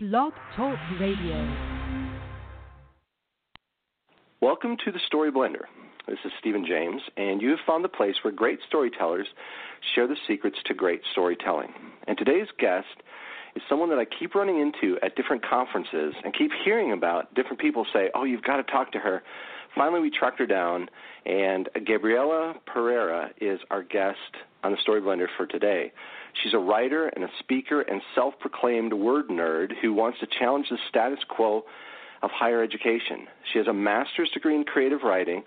Blog Talk Radio. Welcome to the Story Blender. This is Stephen James, and you have found the place where great storytellers share the secrets to great storytelling. And today's guest is someone that I keep running into at different conferences and keep hearing about. Different people say, Oh, you've got to talk to her. Finally, we tracked her down, and Gabriela Pereira is our guest on the Story Blender for today. She's a writer and a speaker and self proclaimed word nerd who wants to challenge the status quo of higher education. She has a master's degree in creative writing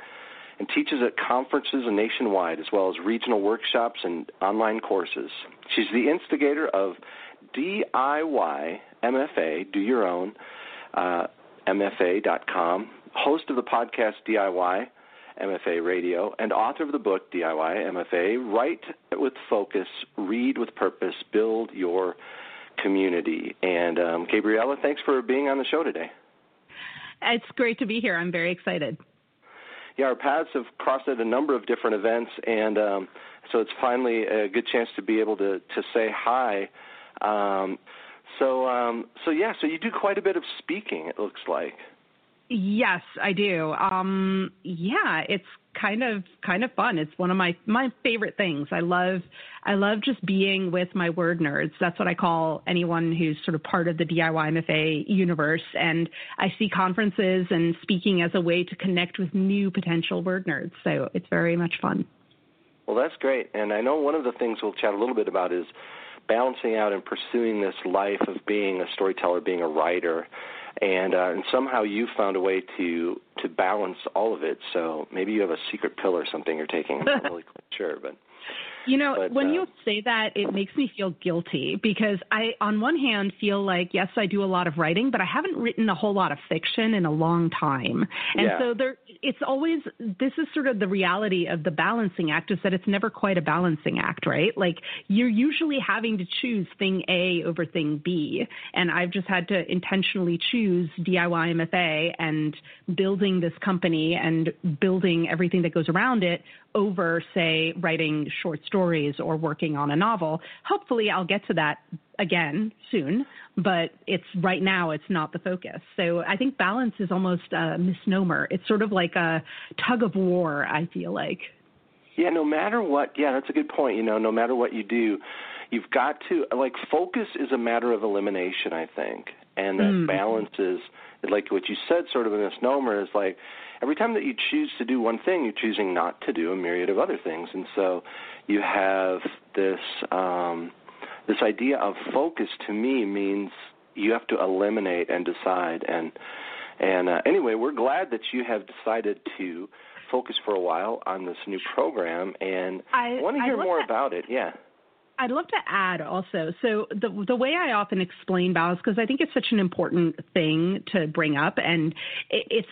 and teaches at conferences nationwide as well as regional workshops and online courses. She's the instigator of DIY MFA, do your own, uh, MFA.com, host of the podcast DIY MFA Radio, and author of the book DIY MFA Write with Focus, Read with Purpose, Build Your Community. And um, Gabriela, thanks for being on the show today. It's great to be here. I'm very excited. Yeah, our paths have crossed at a number of different events, and um, so it's finally a good chance to be able to to say hi. Um, so, um, so yeah, so you do quite a bit of speaking. It looks like. Yes, I do. Um, yeah, it's kind of kind of fun. It's one of my my favorite things. I love I love just being with my word nerds. That's what I call anyone who's sort of part of the DIY MFA universe. And I see conferences and speaking as a way to connect with new potential word nerds. So it's very much fun. Well, that's great. And I know one of the things we'll chat a little bit about is balancing out and pursuing this life of being a storyteller, being a writer and uh, and somehow you found a way to to balance all of it. So maybe you have a secret pill or something you're taking. I'm not really quite sure, but you know, but, when uh, you say that, it makes me feel guilty because I, on one hand, feel like, yes, I do a lot of writing, but I haven't written a whole lot of fiction in a long time. And Yeah. so there, it's always, this is sort of the reality of the balancing act is that it's never quite a balancing act, right? Like you're usually having to choose thing A over thing B. And I've just had to intentionally choose DIY MFA and building this company and building everything that goes around it over, say, writing short stories or working on a novel. Hopefully, I'll get to that again soon, but it's right now it's not the focus. So I think balance is almost a misnomer. It's sort of like a tug of war. I feel like. Yeah, no matter what, yeah, that's a good point. You know, no matter what you do, you've got to like focus is a matter of elimination, I think, and that Mm. balance is like what you said, sort of a misnomer is like every time that you choose to do one thing, you're choosing not to do a myriad of other things, and so you have this um, this idea of focus. To me, means you have to eliminate and decide and and uh, anyway, we're glad that you have decided to focus for a while on this new program, and I- want to hear more to- about it. Yeah. I'd love to add also. So the the way I often explain balance because I think it's such an important thing to bring up, and it, it's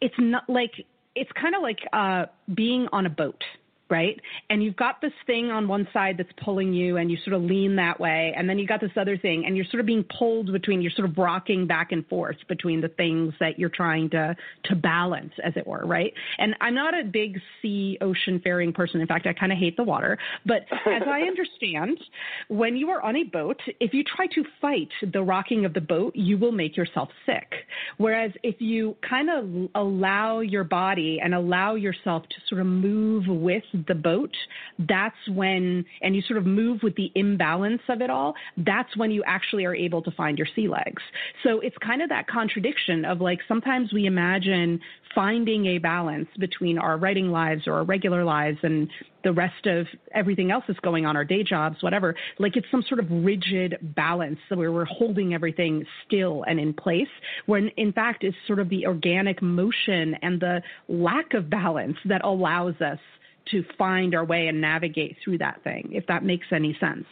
it's not like it's kind of like uh, being on a boat. Right. And you've got this thing on one side that's pulling you and you sort of lean that way. And then you've got this other thing and you're sort of being pulled between, you're sort of rocking back and forth between the things that you're trying to, to balance, as it were. Right. And I'm not a big sea ocean faring person. In fact, I kind of hate the water. But as I understand, when you are on a boat, if you try to fight the rocking of the boat, you will make yourself sick. Whereas if you kind of allow your body and allow yourself to sort of move with the boat, that's when, and you sort of move with the imbalance of it all, that's when you actually are able to find your sea legs. So it's kind of that contradiction of like sometimes we imagine finding a balance between our writing lives or our regular lives and the rest of everything else that's going on, our day jobs, whatever. Like it's some sort of rigid balance where we're holding everything still and in place, when in fact it's sort of the organic motion and the lack of balance that allows us to find our way and navigate through that thing, if that makes any sense.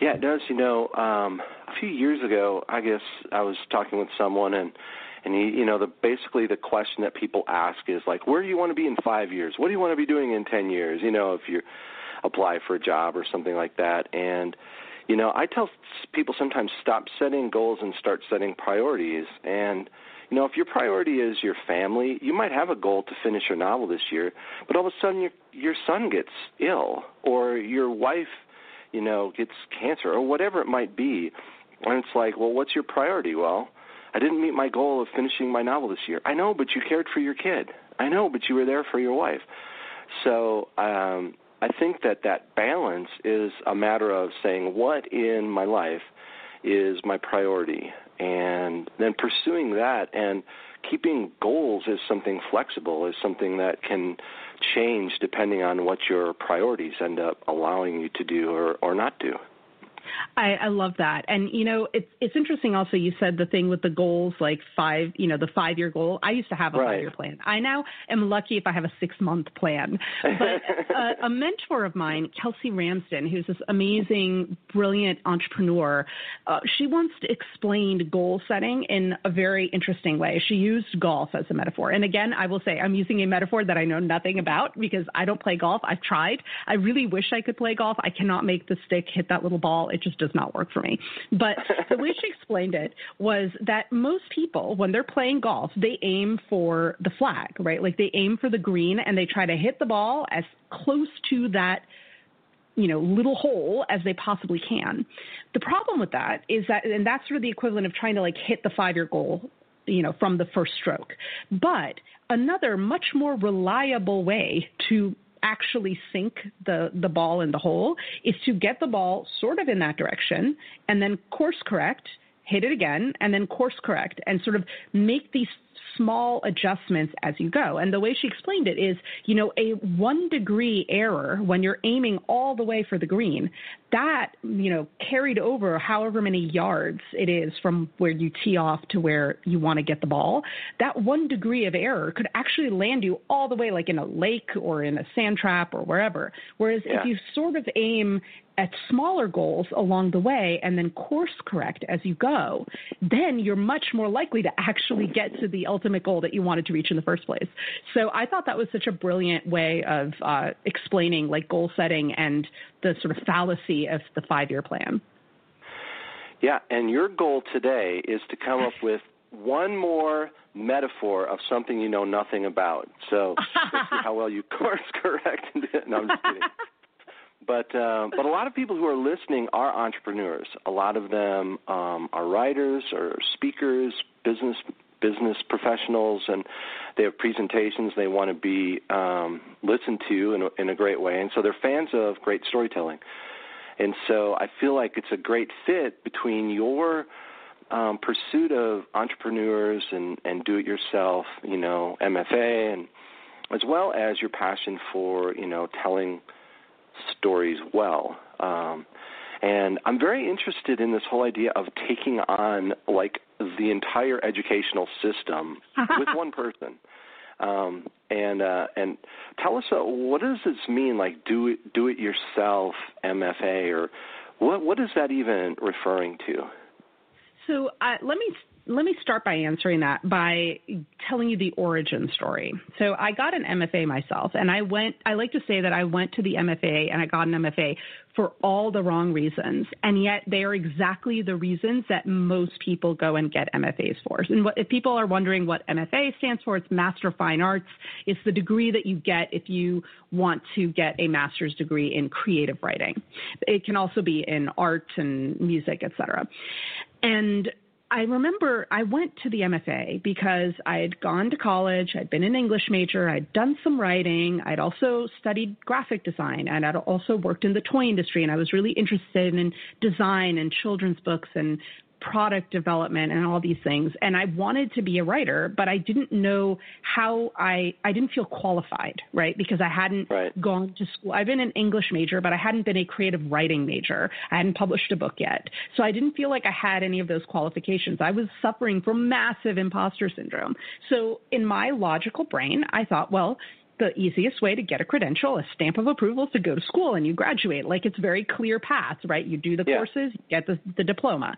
Yeah, it does. You know, um, a few years ago, I guess I was talking with someone, and and he, you know, the basically the question that people ask is like, where do you want to be in five years? What do you want to be doing in ten years? You know, if you apply for a job or something like that, and you know, I tell people sometimes stop setting goals and start setting priorities, and you know, if your priority is your family, you might have a goal to finish your novel this year, but all of a sudden your your son gets ill or your wife, you know, gets cancer or whatever it might be. And it's like, well, what's your priority? Well, I didn't meet my goal of finishing my novel this year. I know, but you cared for your kid. I know, but you were there for your wife. So um, I think that that balance is a matter of saying what in my life is my priority, and then pursuing that and keeping goals as something flexible, is something that can change depending on what your priorities end up allowing you to do or, or not do. I, I love that. And you know, it's it's interesting also you said the thing with the goals like five, you know, the 5-year goal. I used to have a right. 5-year plan. I now am lucky if I have a 6-month plan. But uh, a mentor of mine, Kelsey Ramsden, who's this amazing, brilliant entrepreneur, uh, she once explained goal setting in a very interesting way. She used golf as a metaphor. And again, I will say I'm using a metaphor that I know nothing about because I don't play golf. I've tried. I really wish I could play golf. I cannot make the stick hit that little ball. It just does not work for me. But the way she explained it was that most people, when they're playing golf, they aim for the flag, right? Like they aim for the green and they try to hit the ball as close to that you know little hole as they possibly can the problem with that is that and that's sort of the equivalent of trying to like hit the five year goal you know from the first stroke but another much more reliable way to actually sink the, the ball in the hole is to get the ball sort of in that direction and then course correct, hit it again, and then course correct and sort of make these small adjustments as you go. And the way she explained it is, you know, a one degree error when you're aiming all the way for the green, that, you know, carried over however many yards it is from where you tee off to where you want to get the ball, that one degree of error could actually land you all the way like in a lake or in a sand trap or wherever. Whereas yeah. if you sort of aim at smaller goals along the way and then course correct as you go, then you're much more likely to actually get to the ultimate goal that you wanted to reach in the first place. So I thought that was such a brilliant way of uh, explaining like goal setting and the sort of fallacy of the five year plan. Yeah, and your goal today is to come up with one more metaphor of something you know nothing about. So let's see how well you course correct. no, I'm just kidding. But uh, but a lot of people who are listening are entrepreneurs. A lot of them um, are writers or speakers, business business professionals, and they have presentations they want to be um, listened to in a, in a great way, and so they're fans of great storytelling. And so I feel like it's a great fit between your um, pursuit of entrepreneurs and, and do-it-yourself, you know, MFA, and as well as your passion for you know telling stories well. Um, and I'm very interested in this whole idea of taking on like the entire educational system with one person. Um, and uh, and tell us uh, what does this mean? Like do it do it yourself MFA or what what is that even referring to? So uh, let me let me start by answering that by telling you the origin story. So I got an MFA myself, and I went. I like to say that I went to the MFA and I got an MFA for all the wrong reasons, and yet they are exactly the reasons that most people go and get MFAs for. And what, if people are wondering what MFA stands for, it's Master of Fine Arts. It's the degree that you get if you want to get a master's degree in creative writing. It can also be in art and music, etc. And I remember I went to the MFA because I had gone to college, I'd been an English major, I'd done some writing, I'd also studied graphic design, and I'd also worked in the toy industry, and I was really interested in design and children's books and product development and all these things and I wanted to be a writer but I didn't know how I I didn't feel qualified right because I hadn't right. gone to school I've been an English major but I hadn't been a creative writing major I hadn't published a book yet so I didn't feel like I had any of those qualifications I was suffering from massive imposter syndrome so in my logical brain I thought well the easiest way to get a credential, a stamp of approval, is to go to school and you graduate. Like it's very clear path, right? You do the yeah. courses, you get the, the diploma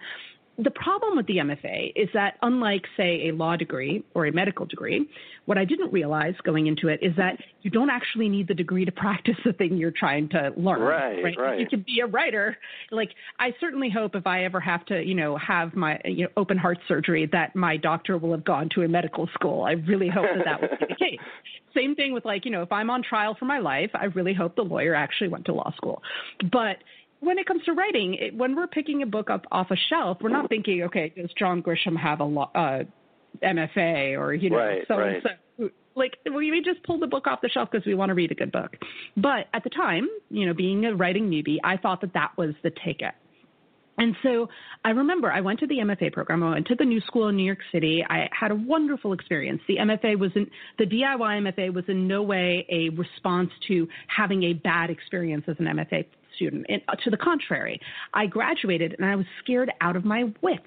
the problem with the MFA is that, unlike, say, a law degree or a medical degree, what I didn't realize going into it is that you don't actually need the degree to practice the thing you're trying to learn. Right, right. right. You can be a writer. Like, I certainly hope if I ever have to, you know, have my you know, open heart surgery, that my doctor will have gone to a medical school. I really hope that that would be the case. Same thing with like, you know, if I'm on trial for my life, I really hope the lawyer actually went to law school. But when it comes to writing, it, when we're picking a book up off a shelf, we're not thinking, okay, does John Grisham have a lo- uh, MFA or you know right, so right. so like we just pull the book off the shelf because we want to read a good book. But at the time, you know, being a writing newbie, I thought that that was the ticket. And so I remember I went to the MFA program. I went to the New School in New York City. I had a wonderful experience. The MFA was in the DIY MFA was in no way a response to having a bad experience as an MFA student. And, uh, to the contrary, I graduated and I was scared out of my wits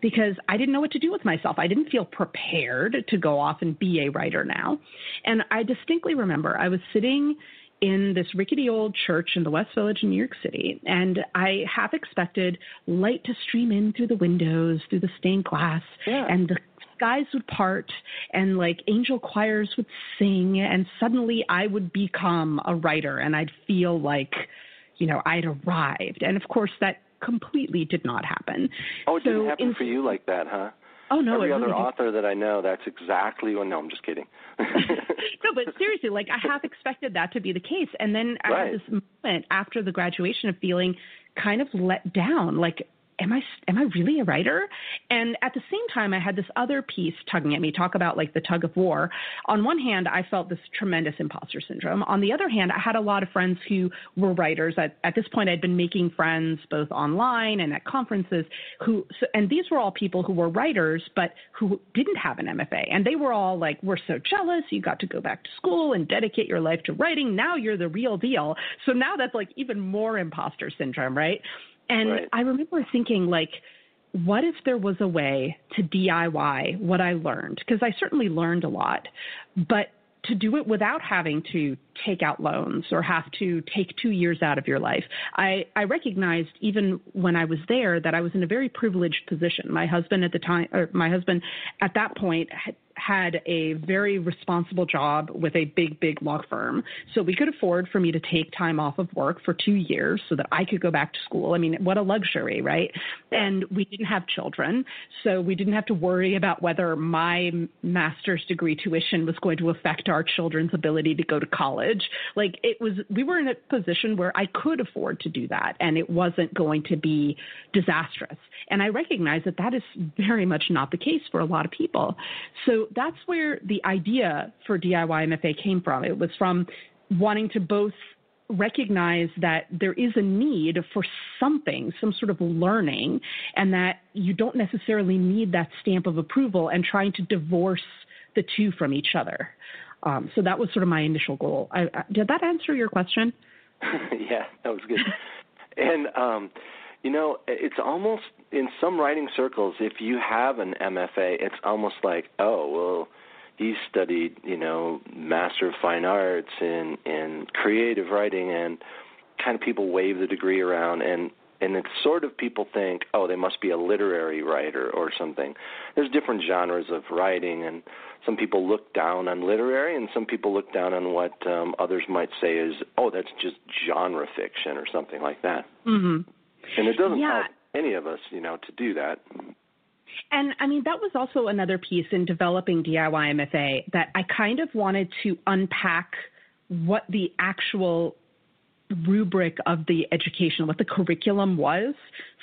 because I didn't know what to do with myself. I didn't feel prepared to go off and be a writer now. And I distinctly remember I was sitting in this rickety old church in the West Village in New York City, and I half expected light to stream in through the windows, through the stained glass, yeah. and the skies would part, and like angel choirs would sing, and suddenly I would become a writer, and I'd feel like, you know, I'd arrived. And of course, that completely did not happen. Oh, it so didn't happen in, for you like that, huh? Oh no! Every other really author that I know, that's exactly. Well, no, I'm just kidding. no, but seriously, like I half expected that to be the case, and then I right. had this moment after the graduation of feeling kind of let down. Like am I am I really a writer? And at the same time, I had this other piece tugging at me. Talk about like the tug of war. On one hand, I felt this tremendous imposter syndrome. On the other hand, I had a lot of friends who were writers. At, at this point, I'd been making friends both online and at conferences. Who so, and these were all people who were writers, but who didn't have an MFA. And they were all like, "We're so jealous. You got to go back to school and dedicate your life to writing. Now you're the real deal." So now that's like even more imposter syndrome, right? And right. I remember thinking, like, what if there was a way to DIY what I learned? Because I certainly learned a lot, but to do it without having to take out loans or have to take two years out of your life. I, I recognized even when I was there that I was in a very privileged position. My husband at the time, or my husband at that point had, had a very responsible job with a big, big law firm. So we could afford for me to take time off of work for two years so that I could go back to school. I mean, what a luxury, right? And we didn't have children. So we didn't have to worry about whether my master's degree tuition was going to affect our children's ability to go to college. Like it was, we were in a position where I could afford to do that and it wasn't going to be disastrous. And I recognize that that is very much not the case for a lot of people. So that's where the idea for DIY MFA came from. It was from wanting to both recognize that there is a need for something, some sort of learning, and that you don't necessarily need that stamp of approval and trying to divorce the two from each other. Um, so that was sort of my initial goal. I, I, did that answer your question? yeah, that was good. and um, you know, it's almost in some writing circles, if you have an MFA, it's almost like, oh, well, he studied, you know, Master of Fine Arts in in creative writing, and kind of people wave the degree around, and and it's sort of people think, oh, they must be a literary writer or something. There's different genres of writing, and some people look down on literary, and some people look down on what um, others might say is, oh, that's just genre fiction or something like that. Mm-hmm. And it doesn't yeah. help any of us, you know, to do that. And I mean, that was also another piece in developing DIY MFA that I kind of wanted to unpack what the actual rubric of the education, what the curriculum was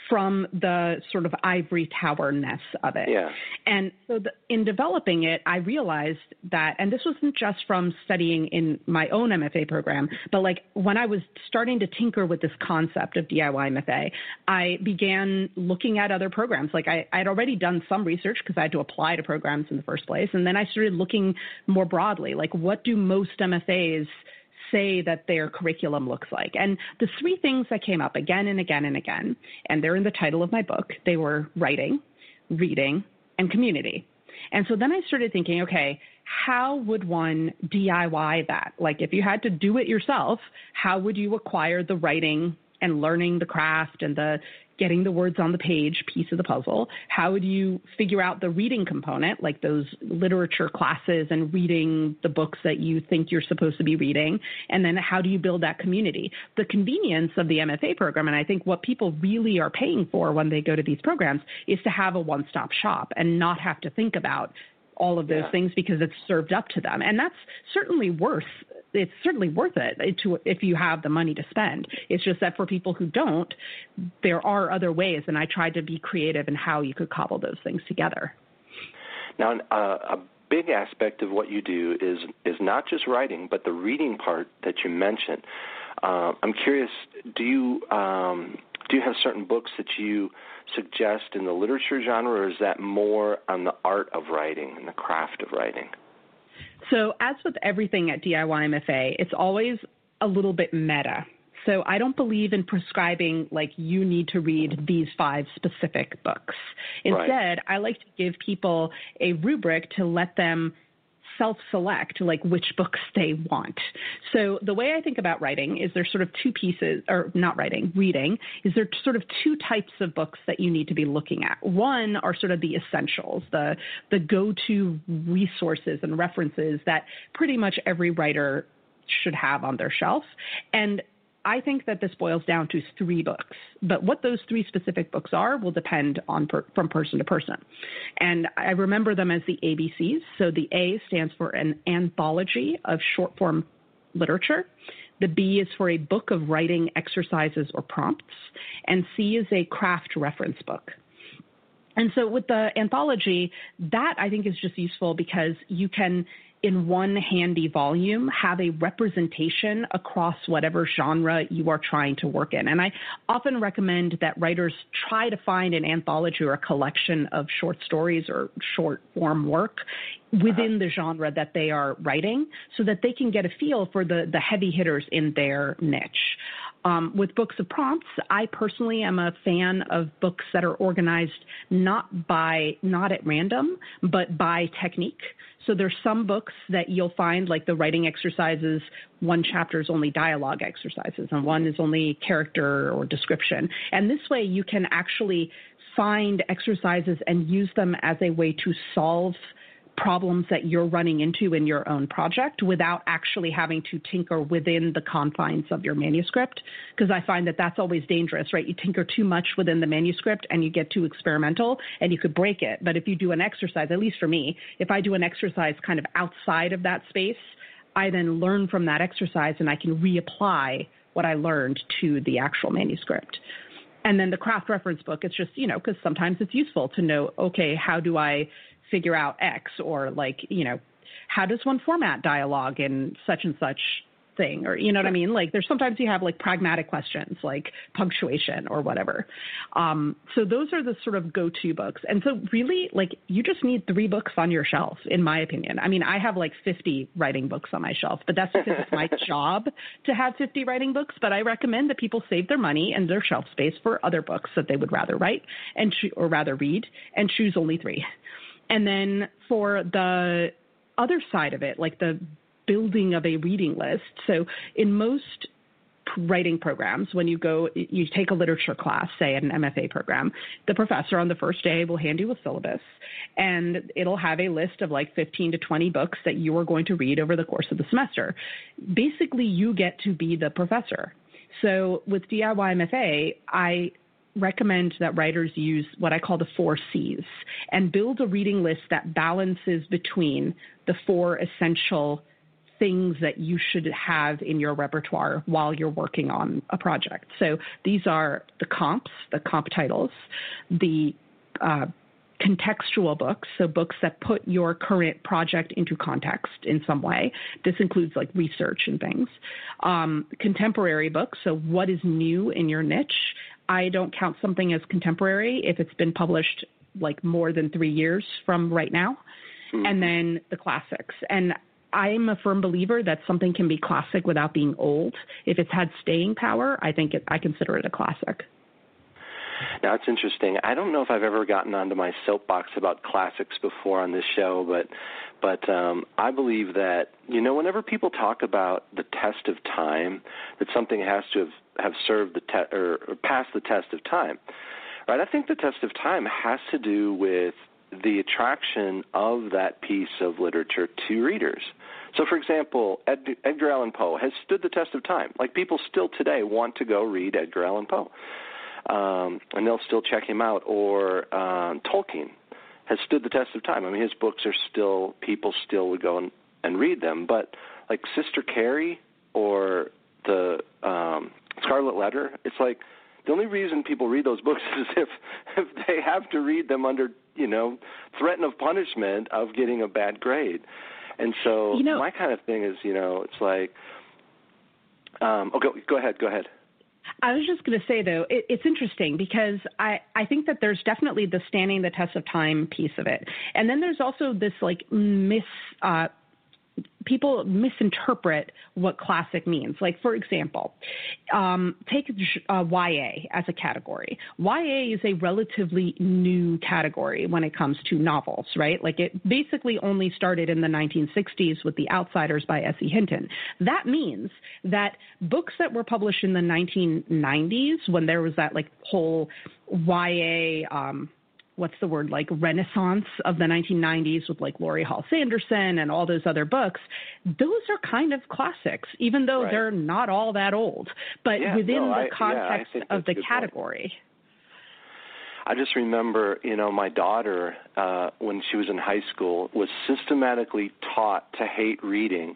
from the sort of ivory tower ness of it. Yeah. And so the, in developing it, I realized that, and this wasn't just from studying in my own MFA program, but like when I was starting to tinker with this concept of DIY MFA, I began looking at other programs. Like I, I'd already done some research because I had to apply to programs in the first place. And then I started looking more broadly, like what do most MFAs say that their curriculum looks like. And the three things that came up again and again and again, and they're in the title of my book, they were writing, reading, and community. And so then I started thinking, okay, how would one DIY that? Like if you had to do it yourself, how would you acquire the writing and learning the craft and the getting the words on the page piece of the puzzle? How do you figure out the reading component, like those literature classes and reading the books that you think you're supposed to be reading? And then how do you build that community? The convenience of the MFA program, and I think what people really are paying for when they go to these programs, is to have a one stop shop and not have to think about all of those yeah. things because it's served up to them, and that's certainly worth it's certainly worth it to if you have the money to spend. It's just that for people who don't, there are other ways, and I tried to be creative in how you could cobble those things together. Now, uh, a big aspect of what you do is is not just writing, but the reading part that you mentioned. Uh, I'm curious, do you um, do you have certain books that you suggest in the literature genre, or is that more on the art of writing and the craft of writing? So, as with everything at DIY MFA, it's always a little bit meta. So, I don't believe in prescribing like you need to read these five specific books. Instead, right. I like to give people a rubric to let them self select like which books they want. So the way I think about writing is there's sort of two pieces, or not writing, reading, is there sort of two types of books that you need to be looking at. One are sort of the essentials, the the go-to resources and references that pretty much every writer should have on their shelf. And I think that this boils down to three books, but what those three specific books are will depend on per, from person to person. And I remember them as the ABCs. So the A stands for an anthology of short form literature. The B is for a book of writing exercises or prompts, and C is a craft reference book. And so with the anthology, that I think is just useful because you can in one handy volume have a representation across whatever genre you are trying to work in. And I often recommend that writers try to find an anthology or a collection of short stories or short form work within the genre that they are writing so that they can get a feel for the, the heavy hitters in their niche. Um, with books of prompts, I personally am a fan of books that are organized not by not at random, but by technique. So there's some books that you'll find like the writing exercises, one chapter is only dialogue exercises and one is only character or description. And this way you can actually find exercises and use them as a way to solve problems that you're running into in your own project without actually having to tinker within the confines of your manuscript. Because I find that that's always dangerous, right? You tinker too much within the manuscript and you get too experimental and you could break it. But if you do an exercise, at least for me, if I do an exercise kind of outside of that space, I then learn from that exercise and I can reapply what I learned to the actual manuscript. And then the craft reference book, it's just, you know, because sometimes it's useful to know, okay, how do I figure out X or like, you know, how does one format dialogue in such and such thing or you know what I mean? Like there's sometimes you have like pragmatic questions like punctuation or whatever. Um, so those are the sort of go-to books. And so really like you just need three books on your shelf, in my opinion. I mean, I have like 50 writing books on my shelf, but that's because it's my job to have 50 writing books. But I recommend that people save their money and their shelf space for other books that they would rather write and cho- or rather read and choose only three. And then for the other side of it, like the building of a reading list. So in most writing programs, when you go, you take a literature class, say an MFA program, the professor on the first day will hand you a syllabus and it'll have a list of like 15 to 20 books that you are going to read over the course of the semester. Basically, you get to be the professor. So with DIY MFA, I recommend that writers use what I call the four C's and build a reading list that balances between the four essential things that you should have in your repertoire while you're working on a project. So these are the comps, the comp titles, the uh, contextual books, so books that put your current project into context in some way. This includes like research and things. Um, contemporary books, so what is new in your niche. I don't count something as contemporary if it's been published like more than three years from right now. Mm-hmm. And then the classics. And I'm a firm believer that something can be classic without being old. If it's had staying power, I think it, I consider it a classic. Now it's interesting. I don't know if I've ever gotten onto my soapbox about classics before on this show, but but um, I believe that you know whenever people talk about the test of time, that something has to have, have served the te- or, or passed the test of time, right? I think the test of time has to do with the attraction of that piece of literature to readers. So, for example, Ed, Edgar Allan Poe has stood the test of time. Like people still today want to go read Edgar Allan Poe, um, and they'll still check him out. Or uh, Tolkien has stood the test of time. I mean, his books are still people still would go and, and read them, but like Sister Carrie or the um, Scarlet Letter, it's like the only reason people read those books is if if they have to read them under you know threat of punishment of getting a bad grade. And so you know, my kind of thing is, you know, it's like, um, oh, go, go ahead, go ahead. I was just going to say though, it, it's interesting because I I think that there's definitely the standing the test of time piece of it, and then there's also this like mis uh, people misinterpret what classic means. Like, for example, um, take uh, YA as a category. YA is a relatively new category when it comes to novels, right? Like, it basically only started in the 1960s with The Outsiders by S.E. Hinton. That means that books that were published in the 1990s, when there was that like whole YA, um, what's the word like renaissance of the 1990s with like Laurie Halse Anderson and all those other books those are kind of classics even though right. they're not all that old but yeah, within no, the I, context yeah, of the Point. category I just remember, you know, my daughter uh when she was in high school was systematically taught to hate reading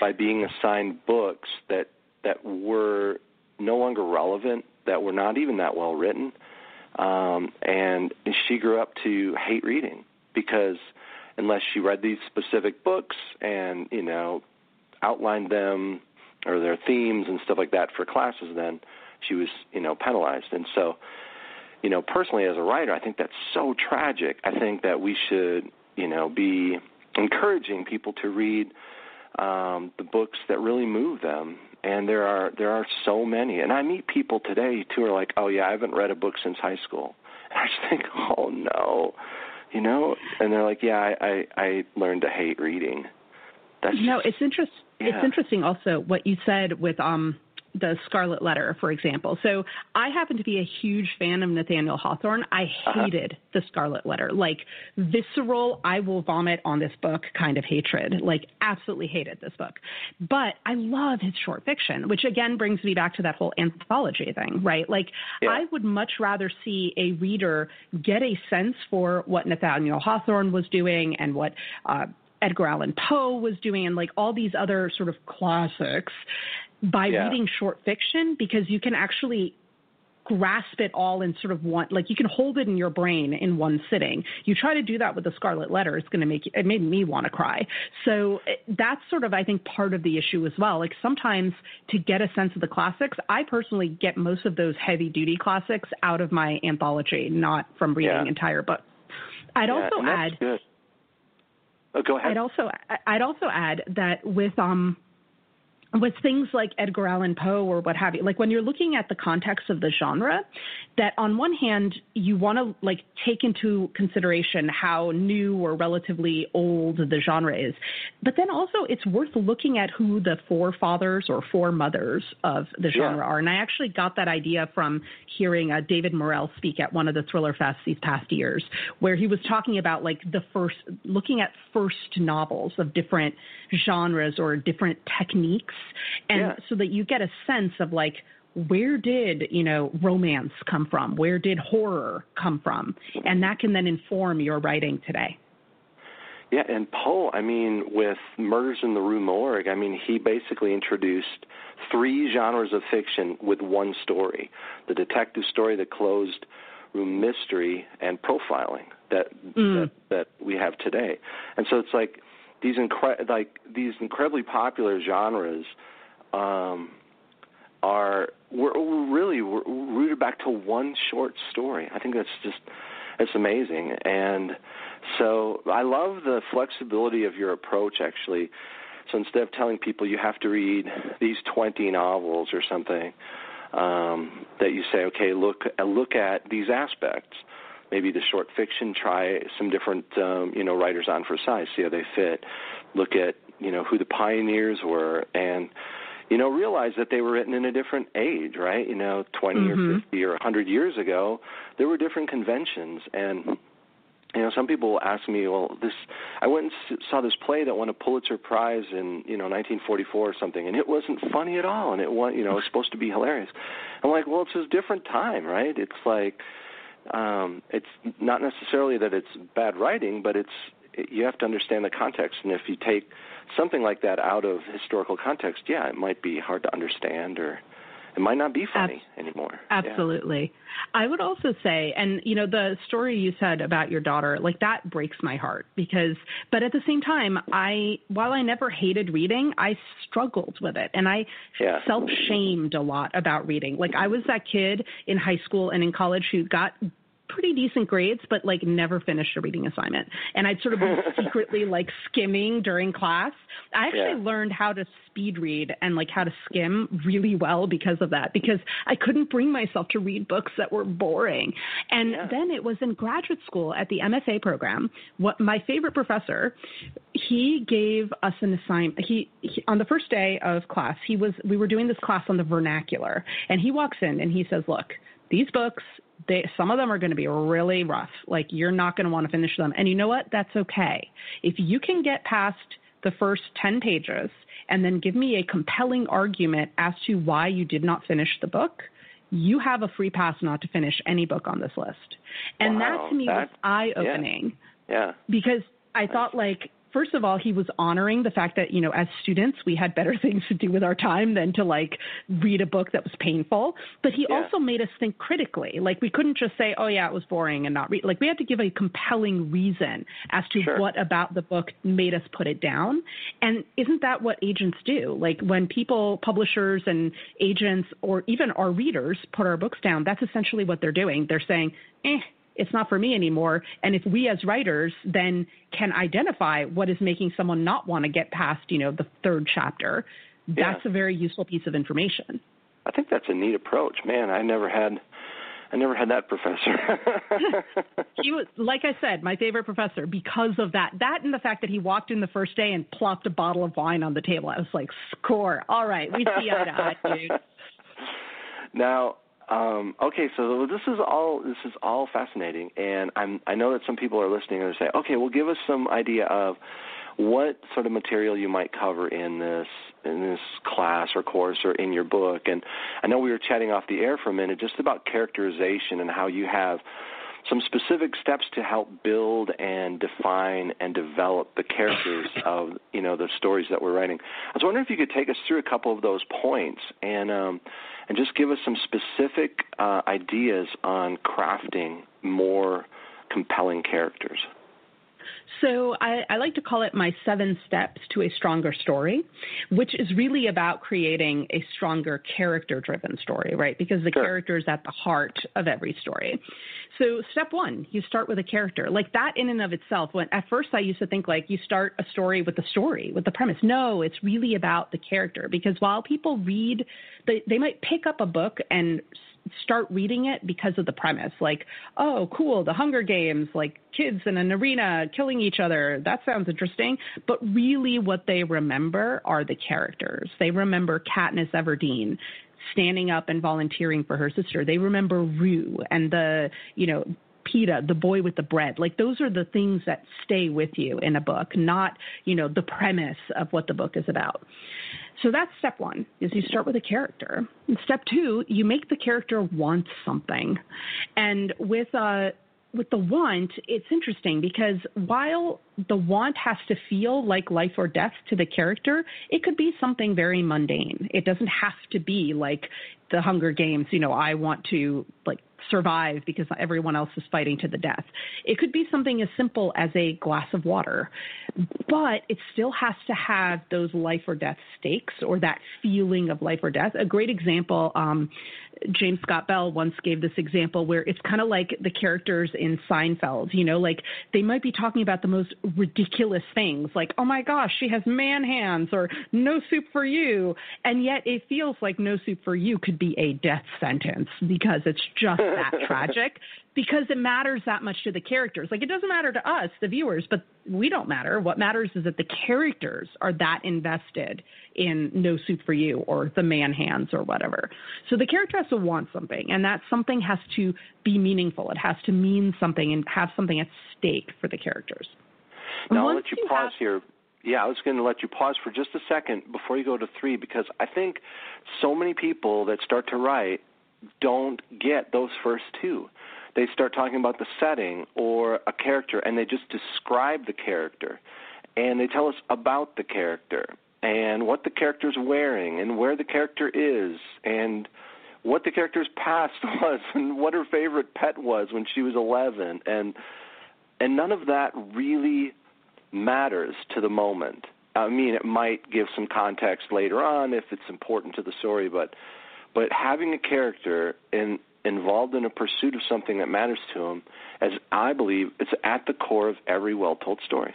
by being assigned books that that were no longer relevant, that were not even that well written um, and she grew up to hate reading because unless she read these specific books and you know outlined them or their themes and stuff like that for classes, then she was you know penalized. And so, you know, personally as a writer, I think that's so tragic. I think that we should you know be encouraging people to read um, the books that really move them and there are there are so many. And I meet people today too who are like, "Oh yeah, I haven't read a book since high school." And I just think, "Oh no," you know. And they're like, "Yeah, I I, I learned to hate reading." That's you know, just, it's interesting. Yeah. It's interesting also what you said with um the Scarlet Letter, for example. So I happen to be a huge fan of Nathaniel Hawthorne. I Uh-huh. hated the Scarlet Letter, like visceral, I will vomit on this book kind of hatred. Like absolutely hated this book. But I love his short fiction, which again brings me back to that whole anthology thing, right? Like Yeah. I would much rather see a reader get a sense for what Nathaniel Hawthorne was doing and what uh, Edgar Allan Poe was doing and like all these other sort of classics by Yeah. reading short fiction because you can actually grasp it all in sort of one like you can hold it in your brain in one sitting you try to do that with the scarlet letter it's going to make you, it made me want to cry so it, that's sort of i think part of the issue as well like sometimes to get a sense of the classics i personally get most of those heavy duty classics out of my anthology not from reading Yeah. entire books i'd yeah, also add good. Oh, go ahead. I'd also I'd also add that with um with things like Edgar Allan Poe or what have you, like when you're looking at the context of the genre, that on one hand you want to like take into consideration how new or relatively old the genre is, but then also it's worth looking at who the forefathers or foremothers of the genre Yeah. are. And I actually got that idea from hearing uh, David Morrell speak at one of the Thriller Fests these past years, where he was talking about like the first, looking at first novels of different genres or different techniques, and Yeah. so that you get a sense of like where did you know romance come from, where did horror come from, and that can then inform your writing today. Yeah, and Poe, I mean, with Murders in the Rue Morgue, I mean, he basically introduced three genres of fiction with one story: the detective story, the closed room mystery, and profiling that Mm. that, that we have today. And so it's like these incre- like these incredibly popular genres um, are we're, we're really we're rooted back to one short story. I think that's just it's amazing, and so I love the flexibility of your approach. Actually, so instead of telling people you have to read these 20 novels or something, um, that you say, okay, look look at these aspects. Maybe the short fiction, try some different um, you know writers on for size, see how they fit. Look at you know who the pioneers were, and you know realize that they were written in a different age, right? You know, 20 Mhm. or 50 or 100 years ago, there were different conventions, and you know, some people ask me, well, this I went and saw this play that won a Pulitzer Prize in you know 1944 or something, and it wasn't funny at all, and it was you know it was supposed to be hilarious. I'm like, well, it's a different time, right? It's like um, it's not necessarily that it's bad writing, but it's you have to understand the context. And if you take something like that out of historical context, yeah, it might be hard to understand or it might not be funny Ab- anymore. Absolutely. Yeah. I would also say, and you know, the story you said about your daughter, like that breaks my heart because, but at the same time, I, while I never hated reading, I struggled with it and I yeah. self shamed a lot about reading. Like I was that kid in high school and in college who got pretty decent grades, but like never finished a reading assignment. And I'd sort of be secretly like skimming during class. I actually yeah. learned how to speed read and like how to skim really well because of that, because I couldn't bring myself to read books that were boring. And yeah. then it was in graduate school at the MFA program. What my favorite professor, he gave us an assignment. He, he on the first day of class, he was we were doing this class on the vernacular, and he walks in and he says, "Look, these books they some of them are going to be really rough. Like you're not going to want to finish them. And you know what? That's okay. If you can get past the first 10 pages and then give me a compelling argument as to why you did not finish the book, you have a free pass not to finish any book on this list. And wow, that to me that, was eye opening. Yeah. yeah. Because I thought like first of all, he was honoring the fact that, you know, as students, we had better things to do with our time than to like read a book that was painful. But he yeah. also made us think critically. Like we couldn't just say, oh, yeah, it was boring and not read. Like we had to give a compelling reason as to sure. what about the book made us put it down. And isn't that what agents do? Like when people, publishers and agents, or even our readers put our books down, that's essentially what they're doing. They're saying, eh, it's not for me anymore. And if we as writers then can identify what is making someone not want to get past, you know, the third chapter, that's yeah. a very useful piece of information. I think that's a neat approach. Man, I never had I never had that professor. he was, like I said, my favorite professor because of that. That and the fact that he walked in the first day and plopped a bottle of wine on the table. I was like, score. All right, we see eye to eye, dude. Now, um, okay, so this is all this is all fascinating, and I'm I know that some people are listening and they say, okay, well, give us some idea of what sort of material you might cover in this in this class or course or in your book. And I know we were chatting off the air for a minute just about characterization and how you have some specific steps to help build and define and develop the characters of you know the stories that we're writing. I was wondering if you could take us through a couple of those points and um, and just give us some specific uh, ideas on crafting more compelling characters. So I, I, like to call it my seven steps to a stronger story, which is really about creating a stronger character driven story, right? Because the sure. character is at the heart of every story. So step one, you start with a character. Like that in and of itself, when at first I used to think like you start a story with the story, with the premise. No, it's really about the character because while people read, they, they might pick up a book and start reading it because of the premise. Like, oh, cool, the Hunger Games, like kids in an arena killing each other. That sounds interesting. But really, what they remember are the characters. They remember Katniss Everdeen standing up and volunteering for her sister. They remember Rue and the, you know, Peeta, the boy with the bread. Like those are the things that stay with you in a book, not, you know, the premise of what the book is about. So that's step one is you start with a character. And step two, you make the character want something. And with a with the want, it's interesting because while the want has to feel like life or death to the character, it could be something very mundane. It doesn't have to be like the Hunger Games, you know, I want to like survive because everyone else is fighting to the death. It could be something as simple as a glass of water, but it still has to have those life or death stakes or that feeling of life or death. A great example, um, James Scott Bell once gave this example where it's kind of like the characters in Seinfeld, you know, like they might be talking about the most ridiculous things, like, oh my gosh, she has man hands or no soup for you. And yet it feels like no soup for you could be a death sentence because it's just that tragic because it matters that much to the characters. Like it doesn't matter to us, the viewers, but we don't matter. What matters is that the characters are that invested in No Soup for You or The Man Hands or whatever. So the character has to want something, and that something has to be meaningful. It has to mean something and have something at stake for the characters. Now I'll let you, you pause have, here yeah, I was going to let you pause for just a second before you go to three because I think so many people that start to write don't get those first two. they start talking about the setting or a character and they just describe the character and they tell us about the character and what the character's wearing and where the character is and what the character's past was and what her favorite pet was when she was 11 and and none of that really matters to the moment. I mean, it might give some context later on if it's important to the story, but but having a character in involved in a pursuit of something that matters to him, as I believe, it's at the core of every well-told story.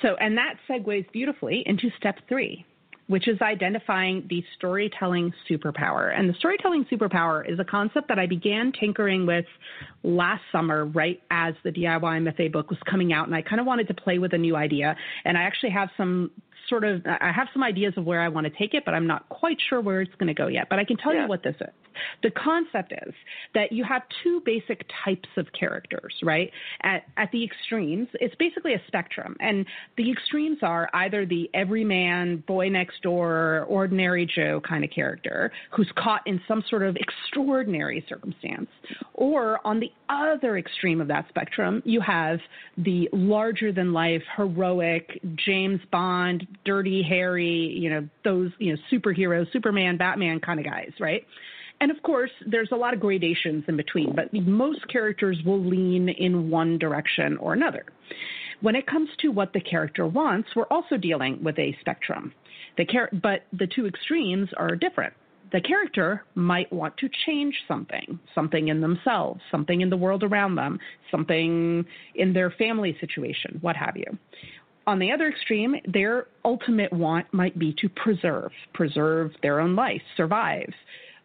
So, and that segues beautifully into step three, which is identifying the storytelling superpower. And the storytelling superpower is a concept that I began tinkering with last summer, right as the DIY MFA book was coming out. And I kind of wanted to play with a new idea. And I actually have some sort of, I have some ideas of where I want to take it, but I'm not quite sure where it's going to go yet. But I can tell yeah. you what this is. The concept is that you have two basic types of characters, right? At, at the extremes, it's basically a spectrum. And the extremes are either the everyman, boy next door, ordinary Joe kind of character who's caught in some sort of extraordinary circumstance. Or on the other extreme of that spectrum, you have the larger than life, heroic, James Bond, dirty Harry, you know, those, you know, superheroes, Superman, Batman kind of guys, right? And of course, there's a lot of gradations in between, but most characters will lean in one direction or another. When it comes to what the character wants, we're also dealing with a spectrum. The char- but the two extremes are different. The character might want to change something, something in themselves, something in the world around them, something in their family situation, what have you. On the other extreme, their ultimate want might be to preserve, preserve their own life, survive,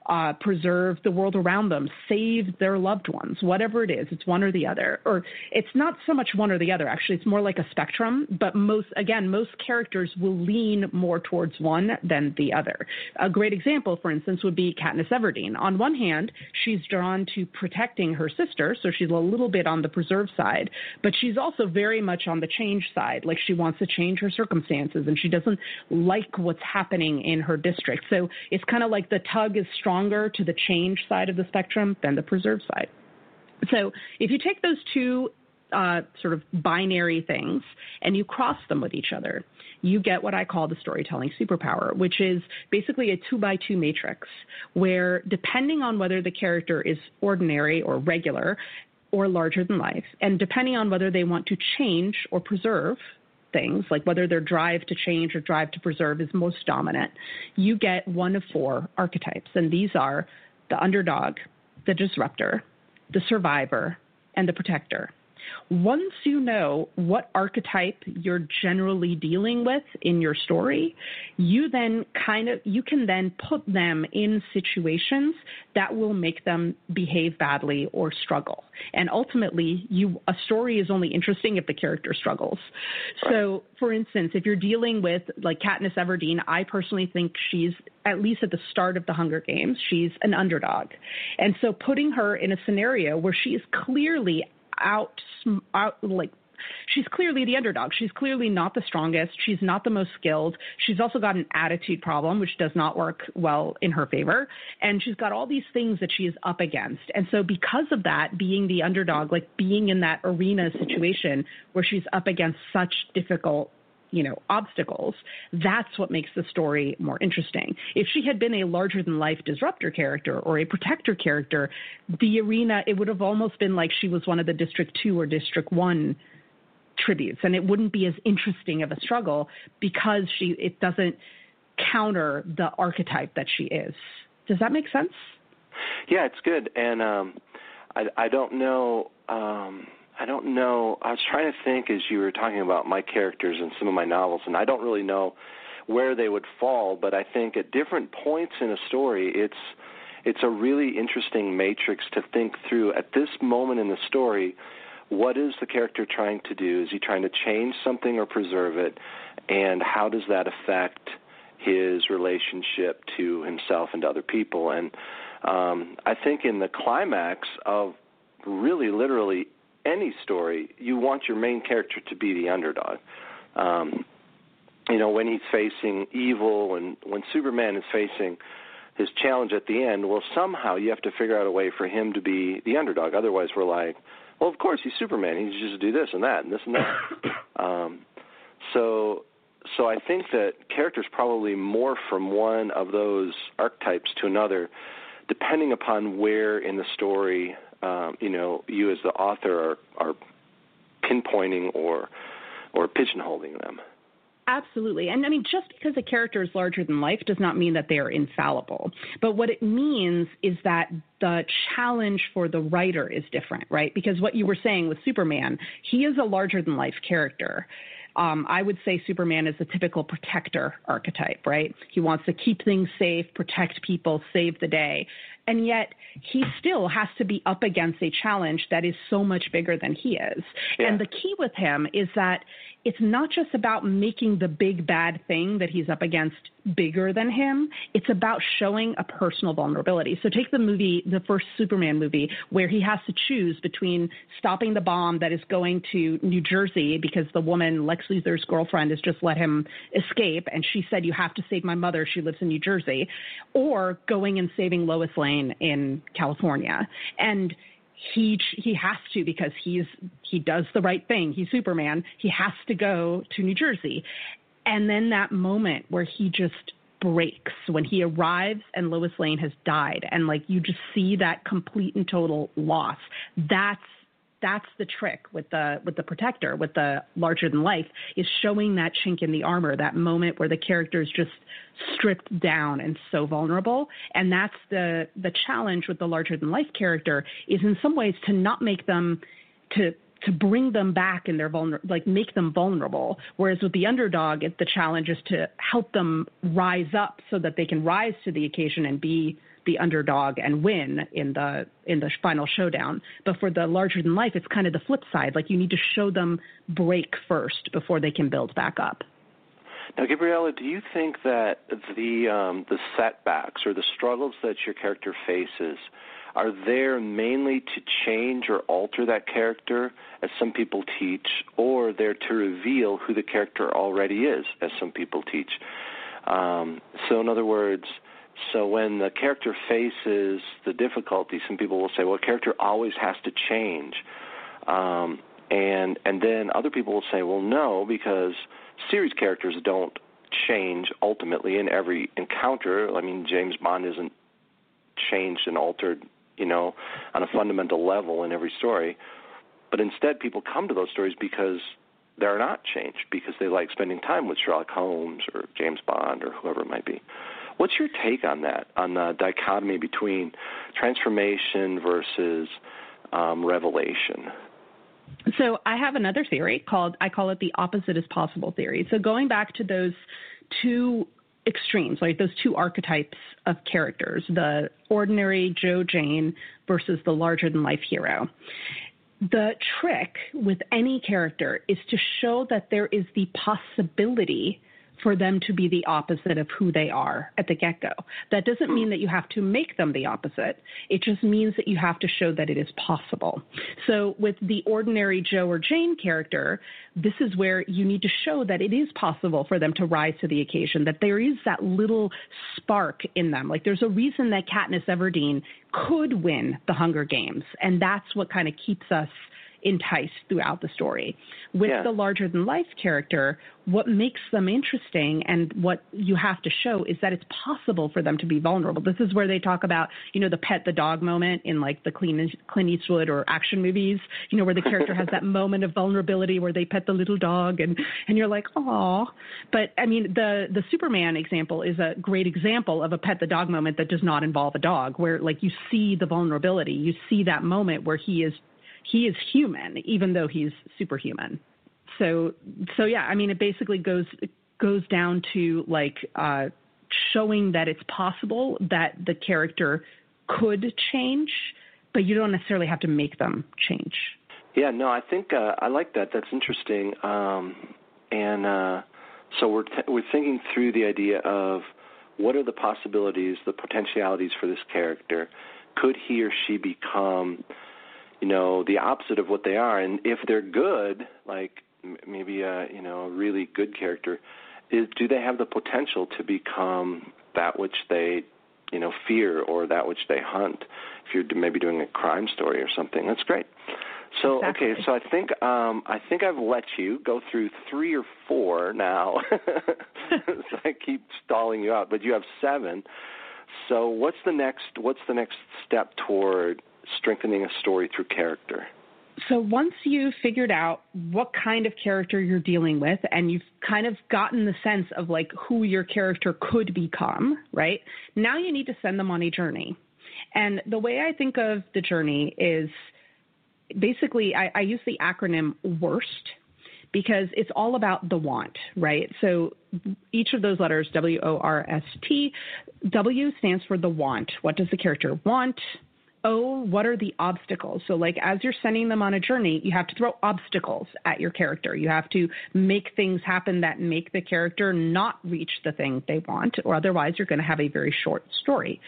uh, preserve the world around them, save their loved ones, whatever it is. It's one or the other. Or it's not so much one or the other, actually. It's more like a spectrum. But most, again, most characters will lean more towards one than the other. A great example, for instance, would be Katniss Everdeen. On one hand, she's drawn to protecting her sister, so she's a little bit on the preserve side, but she's also very much on the change side. Like she wants to change her circumstances and she doesn't like what's happening in her district. So it's kind of like the tug is strong stronger to the change side of the spectrum than the preserve side. So if you take those two uh, sort of binary things and you cross them with each other, you get what I call the storytelling superpower, which is basically a two by two matrix where depending on whether the character is ordinary or regular or larger than life, and depending on whether they want to change or preserve things, like whether their drive to change or drive to preserve is most dominant, you get one of four archetypes. And these are the underdog, the disruptor, the survivor, and the protector. Once you know what archetype you're generally dealing with in your story, you then kind of you can then put them in situations that will make them behave badly or struggle. And ultimately, you a story is only interesting if the character struggles. So, for instance, if you're dealing with like Katniss Everdeen, I personally think she's at least at the start of the Hunger Games, she's an underdog. And so putting her in a scenario where she is clearly out, out like she's clearly the underdog. She's clearly not the strongest. She's not the most skilled. She's also got an attitude problem, which does not work well in her favor. And she's got all these things that she is up against. And so, because of that, being the underdog, like being in that arena situation where she's up against such difficult you know, obstacles, that's what makes the story more interesting. If she had been a larger than life disruptor character or a protector character, the arena, it would have almost been like she was one of the District 2 or District 1 tributes and it wouldn't be as interesting of a struggle because she it doesn't counter the archetype that she is. Does that make sense? Yeah, it's good. And um I I don't know um I don't know. I was trying to think as you were talking about my characters in some of my novels, and I don't really know where they would fall. But I think at different points in a story, it's it's a really interesting matrix to think through. At this moment in the story, what is the character trying to do? Is he trying to change something or preserve it? And how does that affect his relationship to himself and to other people? And um, I think in the climax of really literally any story, you want your main character to be the underdog. Um, you know, when he's facing evil and when Superman is facing his challenge at the end, well, somehow you have to figure out a way for him to be the underdog. Otherwise, we're like, well, of course he's Superman. He's just do this and that and this and that. um, so, so I think that characters probably morph from one of those archetypes to another, depending upon where in the story, um, you know, you as the author are, are pinpointing or or pigeonholing them. Absolutely. And I mean, just because a character is larger than life does not mean that they are infallible. But what it means is that the challenge for the writer is different, right? Because what you were saying with Superman, he is a larger than life character. Um, I would say Superman is a typical protector archetype, right? He wants to keep things safe, protect people, save the day. And yet he still has to be up against a challenge that is so much bigger than he is. Yeah. And the key with him is that it's not just about making the big bad thing that he's up against bigger than him. It's about showing a personal vulnerability. So take the movie, the first Superman movie, where he has to choose between stopping the bomb that is going to New Jersey because the woman, Lex Luthor's girlfriend, has just let him escape, and she said, "You have to save my mother. She lives in New Jersey," or going and saving Lois Lane in California. And he he has to because he's he does the right thing. He's Superman. He has to go to New Jersey. And then that moment where he just breaks when he arrives and Lois Lane has died and like you just see that complete and total loss. That's that's the trick with the with the protector with the larger than life is showing that chink in the armor that moment where the character is just stripped down and so vulnerable. And that's the the challenge with the larger than life character is in some ways to not make them to to bring them back in their vulner like make them vulnerable whereas with the underdog it, the challenge is to help them rise up so that they can rise to the occasion and be the underdog and win in the in the final showdown. But for the larger than life, it's kind of the flip side. Like you need to show them break first before they can build back up. Now, Gabriela, do you think that the um, the setbacks or the struggles that your character faces are there mainly to change or alter that character, as some people teach, or they're to reveal who the character already is, as some people teach? Um, so, in other words, so when the character faces the difficulty, some people will say, "Well, character always has to change," um, and and then other people will say, "Well, no, because series characters don't change ultimately in every encounter. I mean, James Bond isn't changed and altered, you know, on a fundamental level in every story, but instead people come to those stories because they're not changed because they like spending time with Sherlock Holmes or James Bond or whoever it might be." What's your take on that, on the dichotomy between transformation versus um, revelation? So I have another theory called I call it the opposite is possible theory. So going back to those two extremes, like those two archetypes of characters, the ordinary Joe Jane versus the larger than life hero. The trick with any character is to show that there is the possibility for them to be the opposite of who they are at the get go. That doesn't mean that you have to make them the opposite. It just means that you have to show that it is possible. So, with the ordinary Joe or Jane character, this is where you need to show that it is possible for them to rise to the occasion, that there is that little spark in them. Like, there's a reason that Katniss Everdeen could win the Hunger Games, and that's what kind of keeps us enticed throughout the story. With yeah. the larger than life character, what makes them interesting and what you have to show is that it's possible for them to be vulnerable. This is where they talk about, you know, the pet the dog moment in like the Clint Eastwood or action movies, you know, where the character has that moment of vulnerability where they pet the little dog and and you're like, "Oh." But I mean, the the Superman example is a great example of a pet the dog moment that does not involve a dog where like you see the vulnerability. You see that moment where he is he is human, even though he's superhuman. So, so yeah, I mean, it basically goes goes down to like uh, showing that it's possible that the character could change, but you don't necessarily have to make them change. Yeah, no, I think uh, I like that. That's interesting. Um, and uh, so we're we're thinking through the idea of what are the possibilities, the potentialities for this character. Could he or she become you know the opposite of what they are and if they're good like maybe a you know a really good character is do they have the potential to become that which they you know fear or that which they hunt. If you're maybe doing a crime story or something, that's great. So exactly. okay, so I think um, I think I've let you go through three or four now. so I keep stalling you out, but you have seven. So what's the next? What's the next step toward strengthening a story through character? So once you've figured out what kind of character you're dealing with and you've kind of gotten the sense of like who your character could become, right? Now you need to send them on a journey. And the way I think of the journey is basically I, I use the acronym WORST because it's all about the want, right? So each of those letters, W O R S T, W stands for the want. What does the character want? O, what are the obstacles? So, like, as you're sending them on a journey, you have to throw obstacles at your character. You have to make things happen that make the character not reach the thing they want, or otherwise, you're going to have a very short story.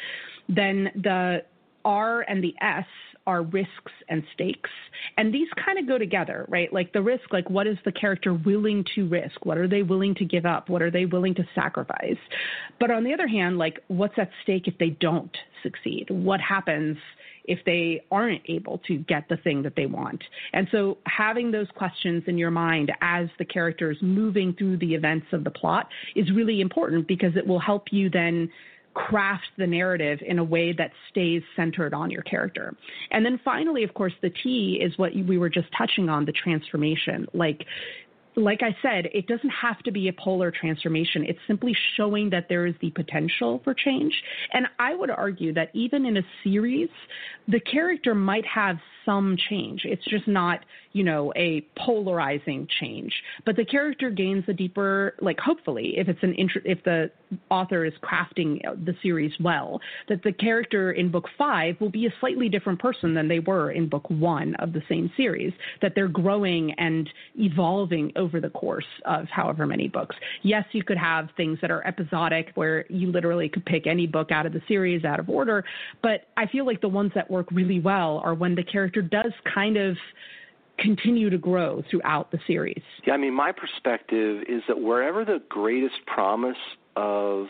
Then the R and the S are risks and stakes. And these kind of go together, right? Like the risk, like what is the character willing to risk? What are they willing to give up? What are they willing to sacrifice? But on the other hand, like what's at stake if they don't succeed? What happens if they aren't able to get the thing that they want? And so having those questions in your mind as the character is moving through the events of the plot is really important because it will help you then craft the narrative in a way that stays centered on your character. And then finally, of course, the T is what we were just touching on the transformation. Like, like I said, it doesn't have to be a polar transformation. It's simply showing that there is the potential for change. And I would argue that even in a series, the character might have some change. It's just not, you know, a polarizing change. But the character gains a deeper, like hopefully, if it's an int- if the author is crafting the series well, that the character in book five will be a slightly different person than they were in book one of the same series. That they're growing and evolving over the course of however many books. Yes, you could have things that are episodic where you literally could pick any book out of the series out of order, but I feel like the ones that work really well are when the character does kind of continue to grow throughout the series. Yeah, I mean, my perspective is that wherever the greatest promise of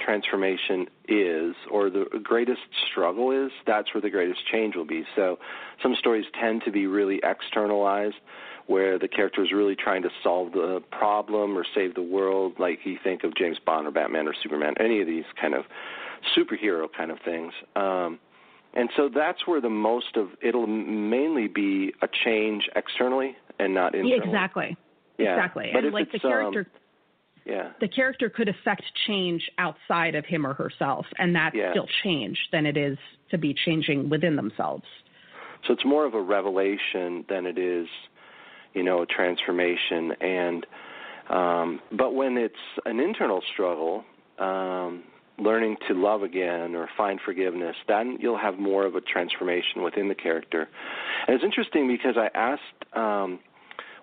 transformation is, or the greatest struggle is, that's where the greatest change will be. So some stories tend to be really externalized, where the character is really trying to solve the problem or save the world, like you think of James Bond or Batman or Superman, any of these kind of superhero kind of things. Um, and so that's where the most of it'll mainly be a change externally and not internally. Exactly. Yeah. Exactly. But and like the character um, yeah. the character could affect change outside of him or herself and that's yeah. still change than it is to be changing within themselves. So it's more of a revelation than it is, you know, a transformation and um but when it's an internal struggle, um learning to love again or find forgiveness, then you'll have more of a transformation within the character. And it's interesting because I asked um,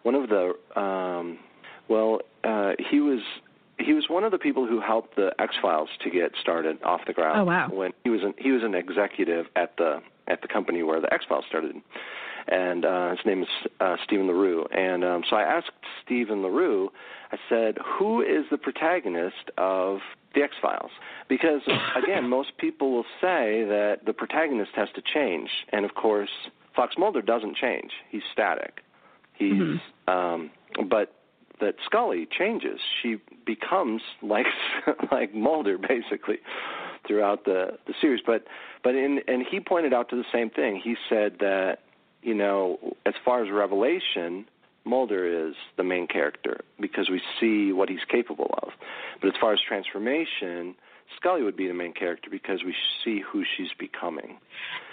one of the um, well, uh, he was he was one of the people who helped the X Files to get started off the ground. Oh wow! When he was an, he was an executive at the at the company where the X Files started, and uh, his name is uh, Stephen LaRue. And um, so I asked Stephen LaRue, I said, who is the protagonist of the X Files? Because again, most people will say that the protagonist has to change, and of course, Fox Mulder doesn't change; he's static. He's mm-hmm. um, but that Scully changes. She becomes like like Mulder basically throughout the the series. But but in and he pointed out to the same thing. He said that you know as far as revelation, Mulder is the main character because we see what he's capable of. But as far as transformation, Scully would be the main character because we see who she's becoming.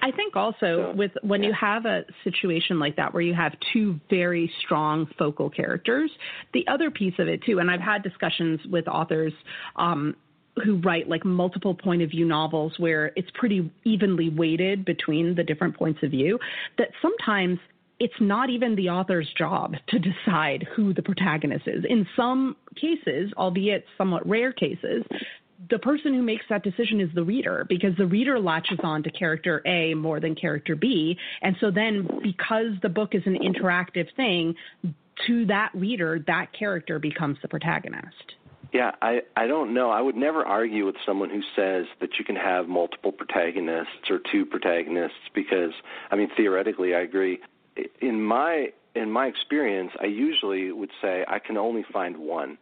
I think also so, with when yeah. you have a situation like that where you have two very strong focal characters, the other piece of it too, and I've had discussions with authors um, who write like multiple point of view novels where it's pretty evenly weighted between the different points of view, that sometimes it's not even the author's job to decide who the protagonist is. In some cases, albeit somewhat rare cases, the person who makes that decision is the reader because the reader latches on to character A more than character B. And so then, because the book is an interactive thing, to that reader, that character becomes the protagonist. Yeah, I I don't know. I would never argue with someone who says that you can have multiple protagonists or two protagonists because I mean theoretically I agree. In my in my experience, I usually would say I can only find one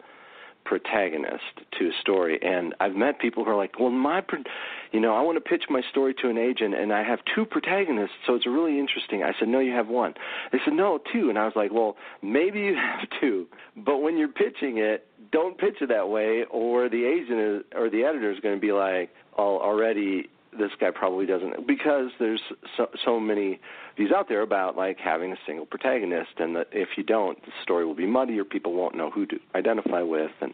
protagonist to a story and I've met people who are like, "Well, my pro- you know, I want to pitch my story to an agent and I have two protagonists, so it's really interesting." I said, "No, you have one." They said, "No, two. And I was like, "Well, maybe you have two, but when you're pitching it, don't pitch it that way or the agent is, or the editor is going to be like, "Oh, already this guy probably doesn't because there's so so many views out there about like having a single protagonist and that if you don't the story will be muddy or people won't know who to identify with and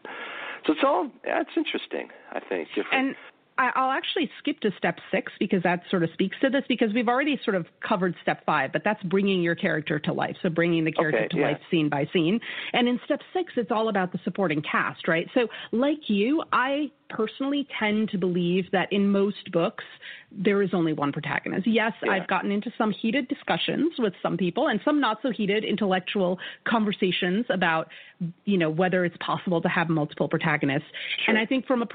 so it's all that's interesting i think different and I'll actually skip to step six because that sort of speaks to this because we've already sort of covered step five, but that's bringing your character to life. So bringing the character okay, to yeah. life scene by scene. And in step six, it's all about the supporting cast, right? So, like you, I personally tend to believe that in most books, there is only one protagonist. Yes, yeah. I've gotten into some heated discussions with some people and some not so heated intellectual conversations about, you know, whether it's possible to have multiple protagonists. Sure. And I think from a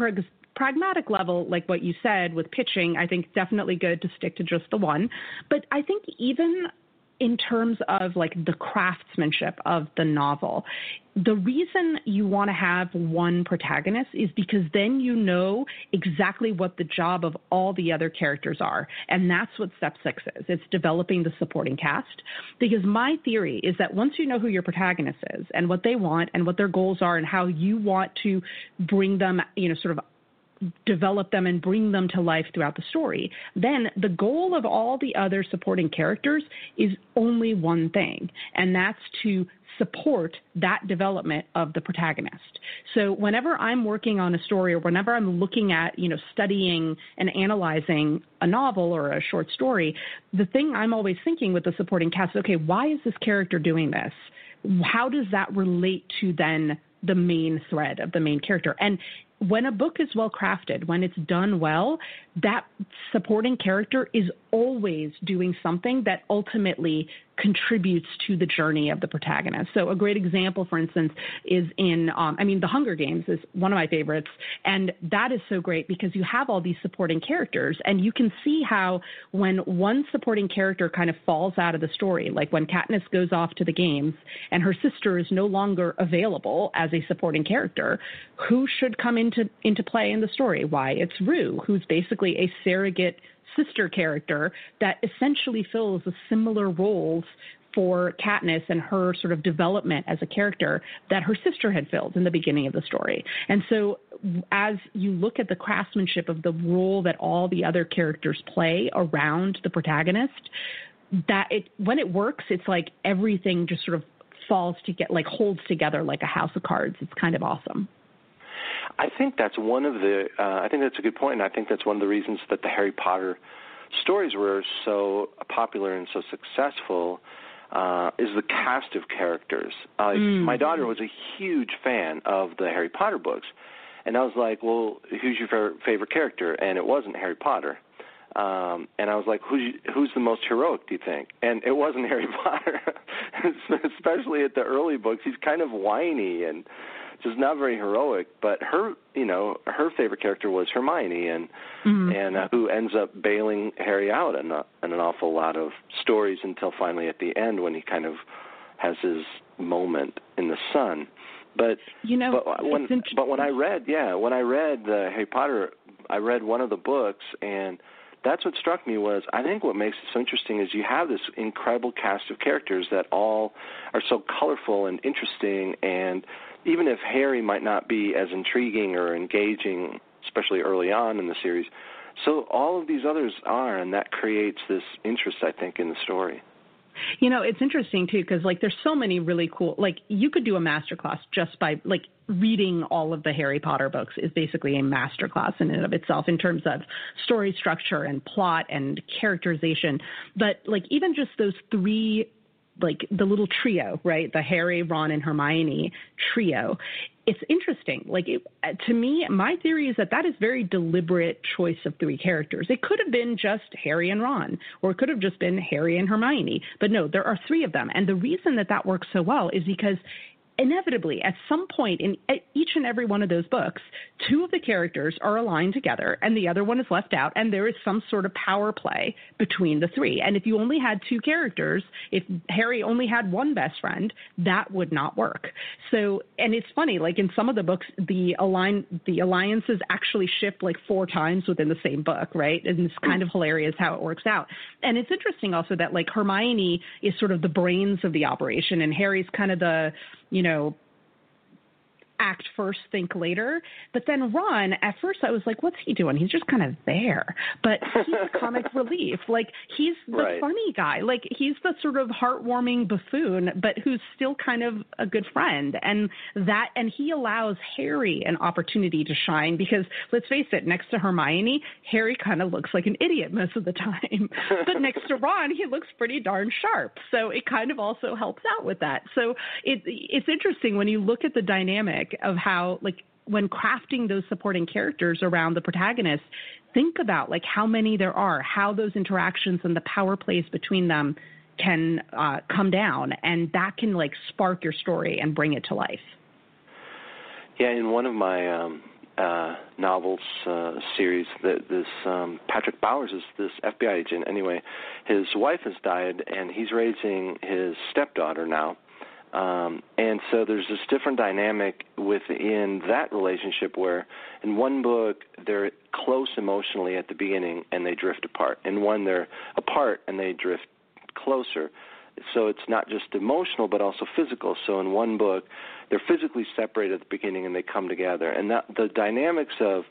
pragmatic level, like what you said with pitching, I think definitely good to stick to just the one. But I think even in terms of like the craftsmanship of the novel, the reason you want to have one protagonist is because then you know exactly what the job of all the other characters are. And that's what step six is. It's developing the supporting cast. Because my theory is that once you know who your protagonist is and what they want and what their goals are and how you want to bring them, you know, sort of develop them and bring them to life throughout the story, then the goal of all the other supporting characters is only one thing, and that's to support that development of the protagonist. So whenever I'm working on a story or whenever I'm looking at, you know, studying and analyzing a novel or a short story, the thing I'm always thinking with the supporting cast, is okay, why is this character doing this? How does that relate to then the main thread of the main character? And when a book is well crafted, when it's done well, that supporting character is always doing something that ultimately contributes to the journey of the protagonist. So, a great example, for instance, is in, um, I mean, The Hunger Games is one of my favorites. And that is so great because you have all these supporting characters, and you can see how when one supporting character kind of falls out of the story, like when Katniss goes off to the games and her sister is no longer available as a supporting character, who should come into, into play in the story? Why, it's Rue, who's basically a surrogate sister character that essentially fills a similar roles for Katniss and her sort of development as a character that her sister had filled in the beginning of the story. And so, as you look at the craftsmanship of the role that all the other characters play around the protagonist, that it when it works, it's like everything just sort of falls to get like holds together like a house of cards. It's kind of awesome. I think that's one of the. Uh, I think that's a good point, and I think that's one of the reasons that the Harry Potter stories were so popular and so successful. Uh, is the cast of characters. Uh, mm. My daughter was a huge fan of the Harry Potter books, and I was like, "Well, who's your favorite character?" And it wasn't Harry Potter. Um, and I was like, "Who's who's the most heroic? Do you think?" And it wasn't Harry Potter, especially at the early books. He's kind of whiny and just not very heroic. But her, you know, her favorite character was Hermione, and mm-hmm. and uh, who ends up bailing Harry out in, a, in an awful lot of stories until finally at the end when he kind of has his moment in the sun. But you know, but when but when I read, yeah, when I read the Harry Potter, I read one of the books and that's what struck me was I think what makes it so interesting is you have this incredible cast of characters that all are so colorful and interesting and even if Harry might not be as intriguing or engaging, especially early on in the series, so all of these others are, and that creates this interest, I think, in the story. You know, it's interesting too because like there's so many really cool. Like you could do a masterclass just by like reading all of the Harry Potter books is basically a masterclass in and of itself in terms of story structure and plot and characterization. But like even just those three like the little trio, right? The Harry, Ron, and Hermione trio. It's interesting. Like it, to me, my theory is that that is very deliberate choice of three characters. It could have been just Harry and Ron, or it could have just been Harry and Hermione. But no, there are three of them, and the reason that that works so well is because inevitably, at some point in each and every one of those books, two of the characters are aligned together and the other one is left out, and there is some sort of power play between the three. And if you only had two characters, if Harry only had one best friend, that would not work. So, and it's funny, like in some of the books, the align the alliances actually shift like four times within the same book, right? And it's kind of hilarious how it works out. And it's interesting also that like Hermione is sort of the brains of the operation, and Harry's kind of the you know, act first, think later. But then Ron, at first I was like, what's he doing? He's just kind of there. But he's comic relief. Like he's the right. funny guy. Like he's the sort of heartwarming buffoon, but who's still kind of a good friend. And that and he allows Harry an opportunity to shine because let's face it, next to Hermione, Harry kind of looks like an idiot most of the time. but next to Ron, he looks pretty darn sharp. So it kind of also helps out with that. So it it's interesting when you look at the dynamic of how like when crafting those supporting characters around the protagonist, think about like how many there are, how those interactions and the power plays between them can uh, come down, and that can like spark your story and bring it to life. Yeah, in one of my um, uh, novels uh, series, that this um, Patrick Bowers is this FBI agent. Anyway, his wife has died, and he's raising his stepdaughter now um, and so there's this different dynamic within that relationship where in one book they're close emotionally at the beginning and they drift apart. In one they're apart and they drift closer. So it's not just emotional but also physical. So in one book they're physically separated at the beginning and they come together. And that the dynamics of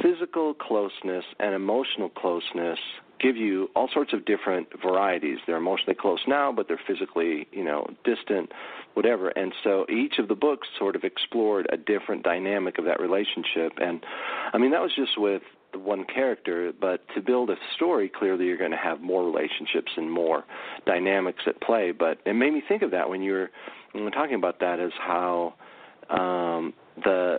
physical closeness and emotional closeness give you all sorts of different varieties. They're emotionally close now, but they're physically, you know, distant, whatever. And so each of the books sort of explored a different dynamic of that relationship. And I mean, that was just with one character, but to build a story, clearly you're going to have more relationships and more dynamics at play. But it made me think of that when you were, when we talking about that, is how um, the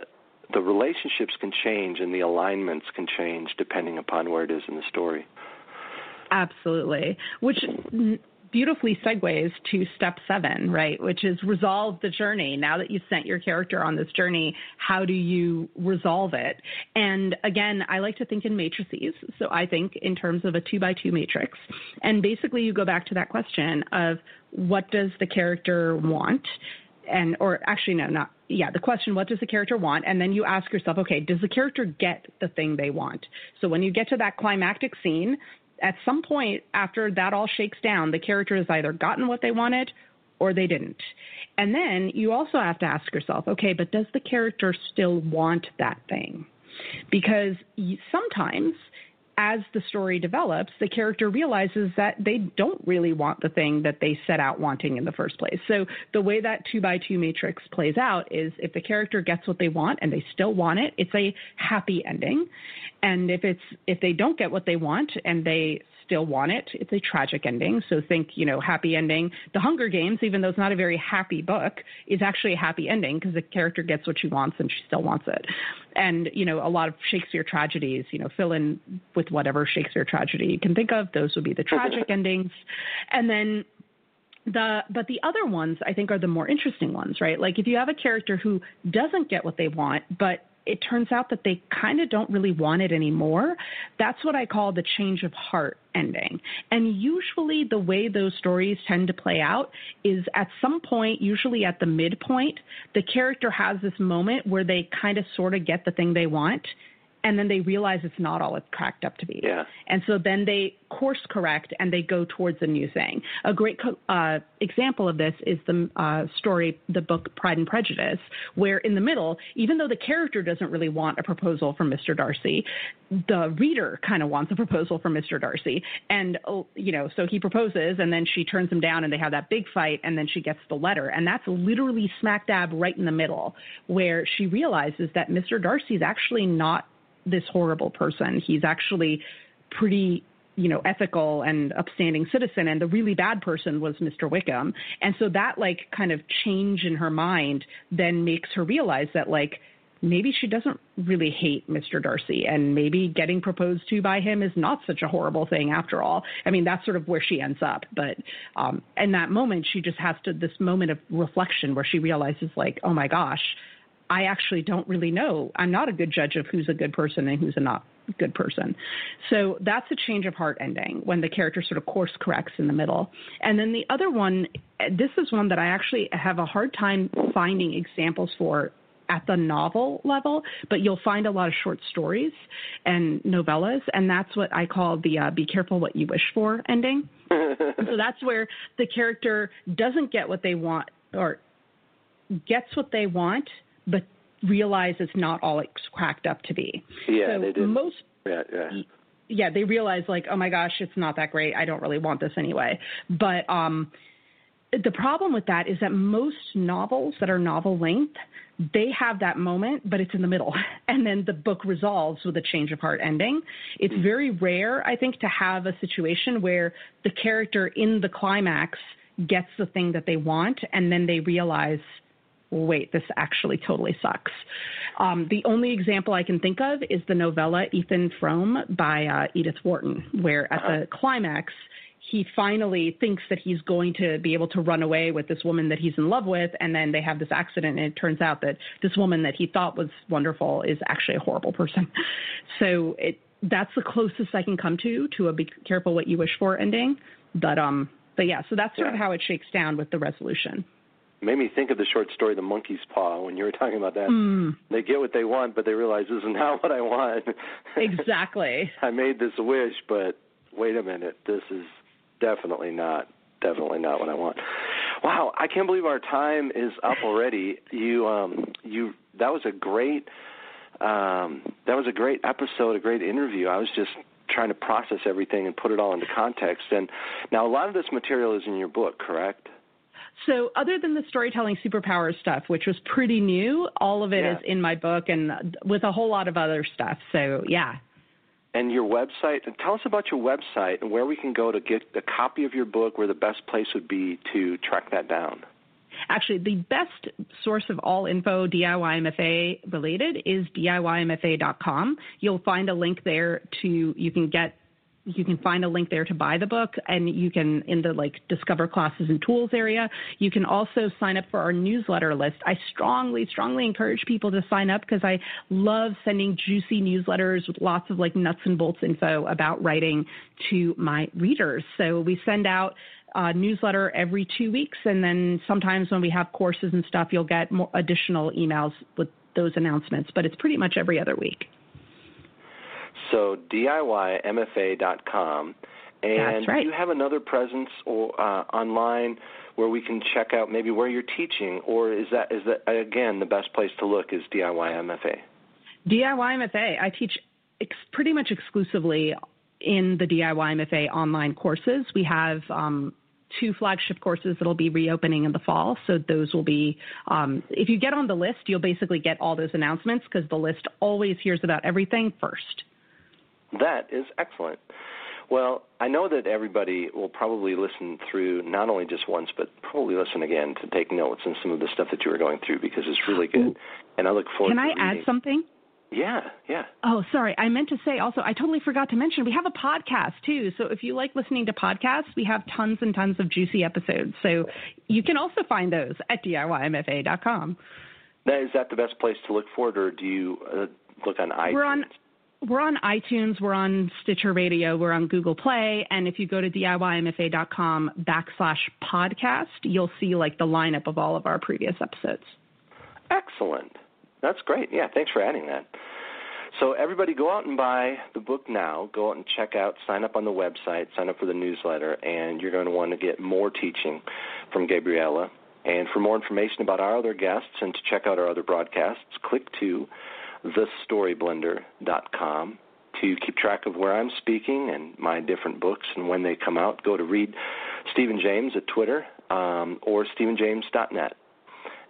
the relationships can change and the alignments can change depending upon where it is in the story. Absolutely. Which beautifully segues to step seven, right? Which is resolve the journey. Now that you've sent your character on this journey, how do you resolve it? And again, I like to think in matrices. So I think in terms of a two by two matrix. And basically, you go back to that question of what does the character want? And, or actually, no, not, yeah, the question, what does the character want? And then you ask yourself, okay, does the character get the thing they want? So when you get to that climactic scene, at some point after that all shakes down, the character has either gotten what they wanted or they didn't. And then you also have to ask yourself, okay, but does the character still want that thing? Because sometimes as the story develops, the character realizes that they don't really want the thing that they set out wanting in the first place. So the way that two by two matrix plays out is if the character gets what they want and they still want it, it's a happy ending. And if it's if they don't get what they want and they still want it. It's a tragic ending. So think, you know, happy ending. The Hunger Games, even though it's not a very happy book, is actually a happy ending because the character gets what she wants and she still wants it. And, you know, a lot of Shakespeare tragedies, you know, fill in with whatever Shakespeare tragedy you can think of. Those would be the tragic endings. And then the but the other ones I think are the more interesting ones, right? Like if you have a character who doesn't get what they want, but it turns out that they kind of don't really want it anymore. That's what I call the change of heart ending. And usually, the way those stories tend to play out is at some point, usually at the midpoint, the character has this moment where they kind of sort of get the thing they want and then they realize it's not all it's cracked up to be. Yeah. And so then they course correct and they go towards a new thing. A great uh, example of this is the uh, story, the book Pride and Prejudice, where in the middle, even though the character doesn't really want a proposal from Mr. Darcy, the reader kind of wants a proposal from Mr. Darcy. And, oh, you know, so he proposes and then she turns him down and they have that big fight and then she gets the letter. And that's literally smack dab right in the middle where she realizes that Mr. Darcy is actually not this horrible person. He's actually pretty you know ethical and upstanding citizen and the really bad person was Mr. Wickham and so that like kind of change in her mind then makes her realize that like maybe she doesn't really hate Mr. Darcy, and maybe getting proposed to by him is not such a horrible thing after all. I mean, that's sort of where she ends up. But um, in that moment, she just has to this moment of reflection where she realizes, like, oh my gosh, I actually don't really know. I'm not a good judge of who's a good person and who's a not good person. So that's a change of heart ending when the character sort of course corrects in the middle. And then the other one, this is one that I actually have a hard time finding examples for at the novel level, but you'll find a lot of short stories and novellas, and that's what I call the uh, "be careful what you wish for" ending. so that's where the character doesn't get what they want or gets what they want, but realize it's not all it's cracked up to be. Yeah, so they did. Most, yeah, yeah. Yeah, they realize like, oh my gosh, it's not that great. I don't really want this anyway. But um, the problem with that is that most novels that are novel length, they have that moment, but it's in the middle. And then the book resolves with a change of heart ending. It's very rare, I think, to have a situation where the character in the climax gets the thing that they want and then they realize wait, this actually totally sucks. Um, the only example I can think of is the novella Ethan Frome by uh, Edith Wharton, where at uh-huh. the climax, he finally thinks that he's going to be able to run away with this woman that he's in love with, and then they have this accident, and it turns out that this woman that he thought was wonderful is actually a horrible person. So it that's the closest I can come to to a be careful what you wish for ending. But um, but yeah, so that's sort of how it shakes down with the resolution made me think of the short story The Monkey's Paw when you were talking about that. Mm. They get what they want, but they realize this is not what I want. Exactly. I made this wish, but wait a minute, this is definitely not definitely not what I want. Wow, I can't believe our time is up already. You um you that was a great um that was a great episode, a great interview. I was just trying to process everything and put it all into context. And now a lot of this material is in your book, correct? So, other than the storytelling superpower stuff, which was pretty new, all of it yeah. is in my book and with a whole lot of other stuff. So, yeah. And your website, tell us about your website and where we can go to get a copy of your book, where the best place would be to track that down. Actually, the best source of all info DIYMFA related is DIYMFA.com. You'll find a link there to, you can get you can find a link there to buy the book and you can in the like discover classes and tools area you can also sign up for our newsletter list. I strongly strongly encourage people to sign up because i love sending juicy newsletters with lots of like nuts and bolts info about writing to my readers. So we send out a newsletter every two weeks and then sometimes when we have courses and stuff you'll get more additional emails with those announcements but it's pretty much every other week so DIYMFA.com. And right. you have another presence or uh, online where we can check out maybe where you're teaching, or is that is that again the best place to look is DIYMFA? DIYMFA. I teach ex- pretty much exclusively in the DIYMFA online courses. We have um, two flagship courses that'll be reopening in the fall. So those will be, um, if you get on the list, you'll basically get all those announcements because the list always hears about everything first. That is excellent. Well, I know that everybody will probably listen through not only just once, but probably listen again to take notes on some of the stuff that you were going through because it's really good. And I look forward. To. Can I reading. add something? Yeah, yeah. Oh, sorry. I meant to say also, I totally forgot to mention we have a podcast too. So if you like listening to podcasts, we have tons and tons of juicy episodes. So you can also find those at DIYMFA.com. Now, is that the best place to look for it, or do you uh, look on iTunes? We're on we're on iTunes, we're on Stitcher Radio, we're on Google Play, and if you go to DIYMFA.com backslash podcast, you'll see like the lineup of all of our previous episodes. Excellent. That's great. Yeah, thanks for adding that. So everybody go out and buy the book now. Go out and check out, sign up on the website, sign up for the newsletter, and you're going to want to get more teaching from Gabriela. And for more information about our other guests and to check out our other broadcasts, click to thestoryblender.com to keep track of where I'm speaking and my different books and when they come out. Go to read Steven James at Twitter um, or StevenJames.net.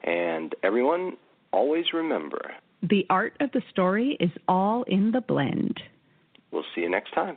And everyone, always remember the art of the story is all in the blend. We'll see you next time.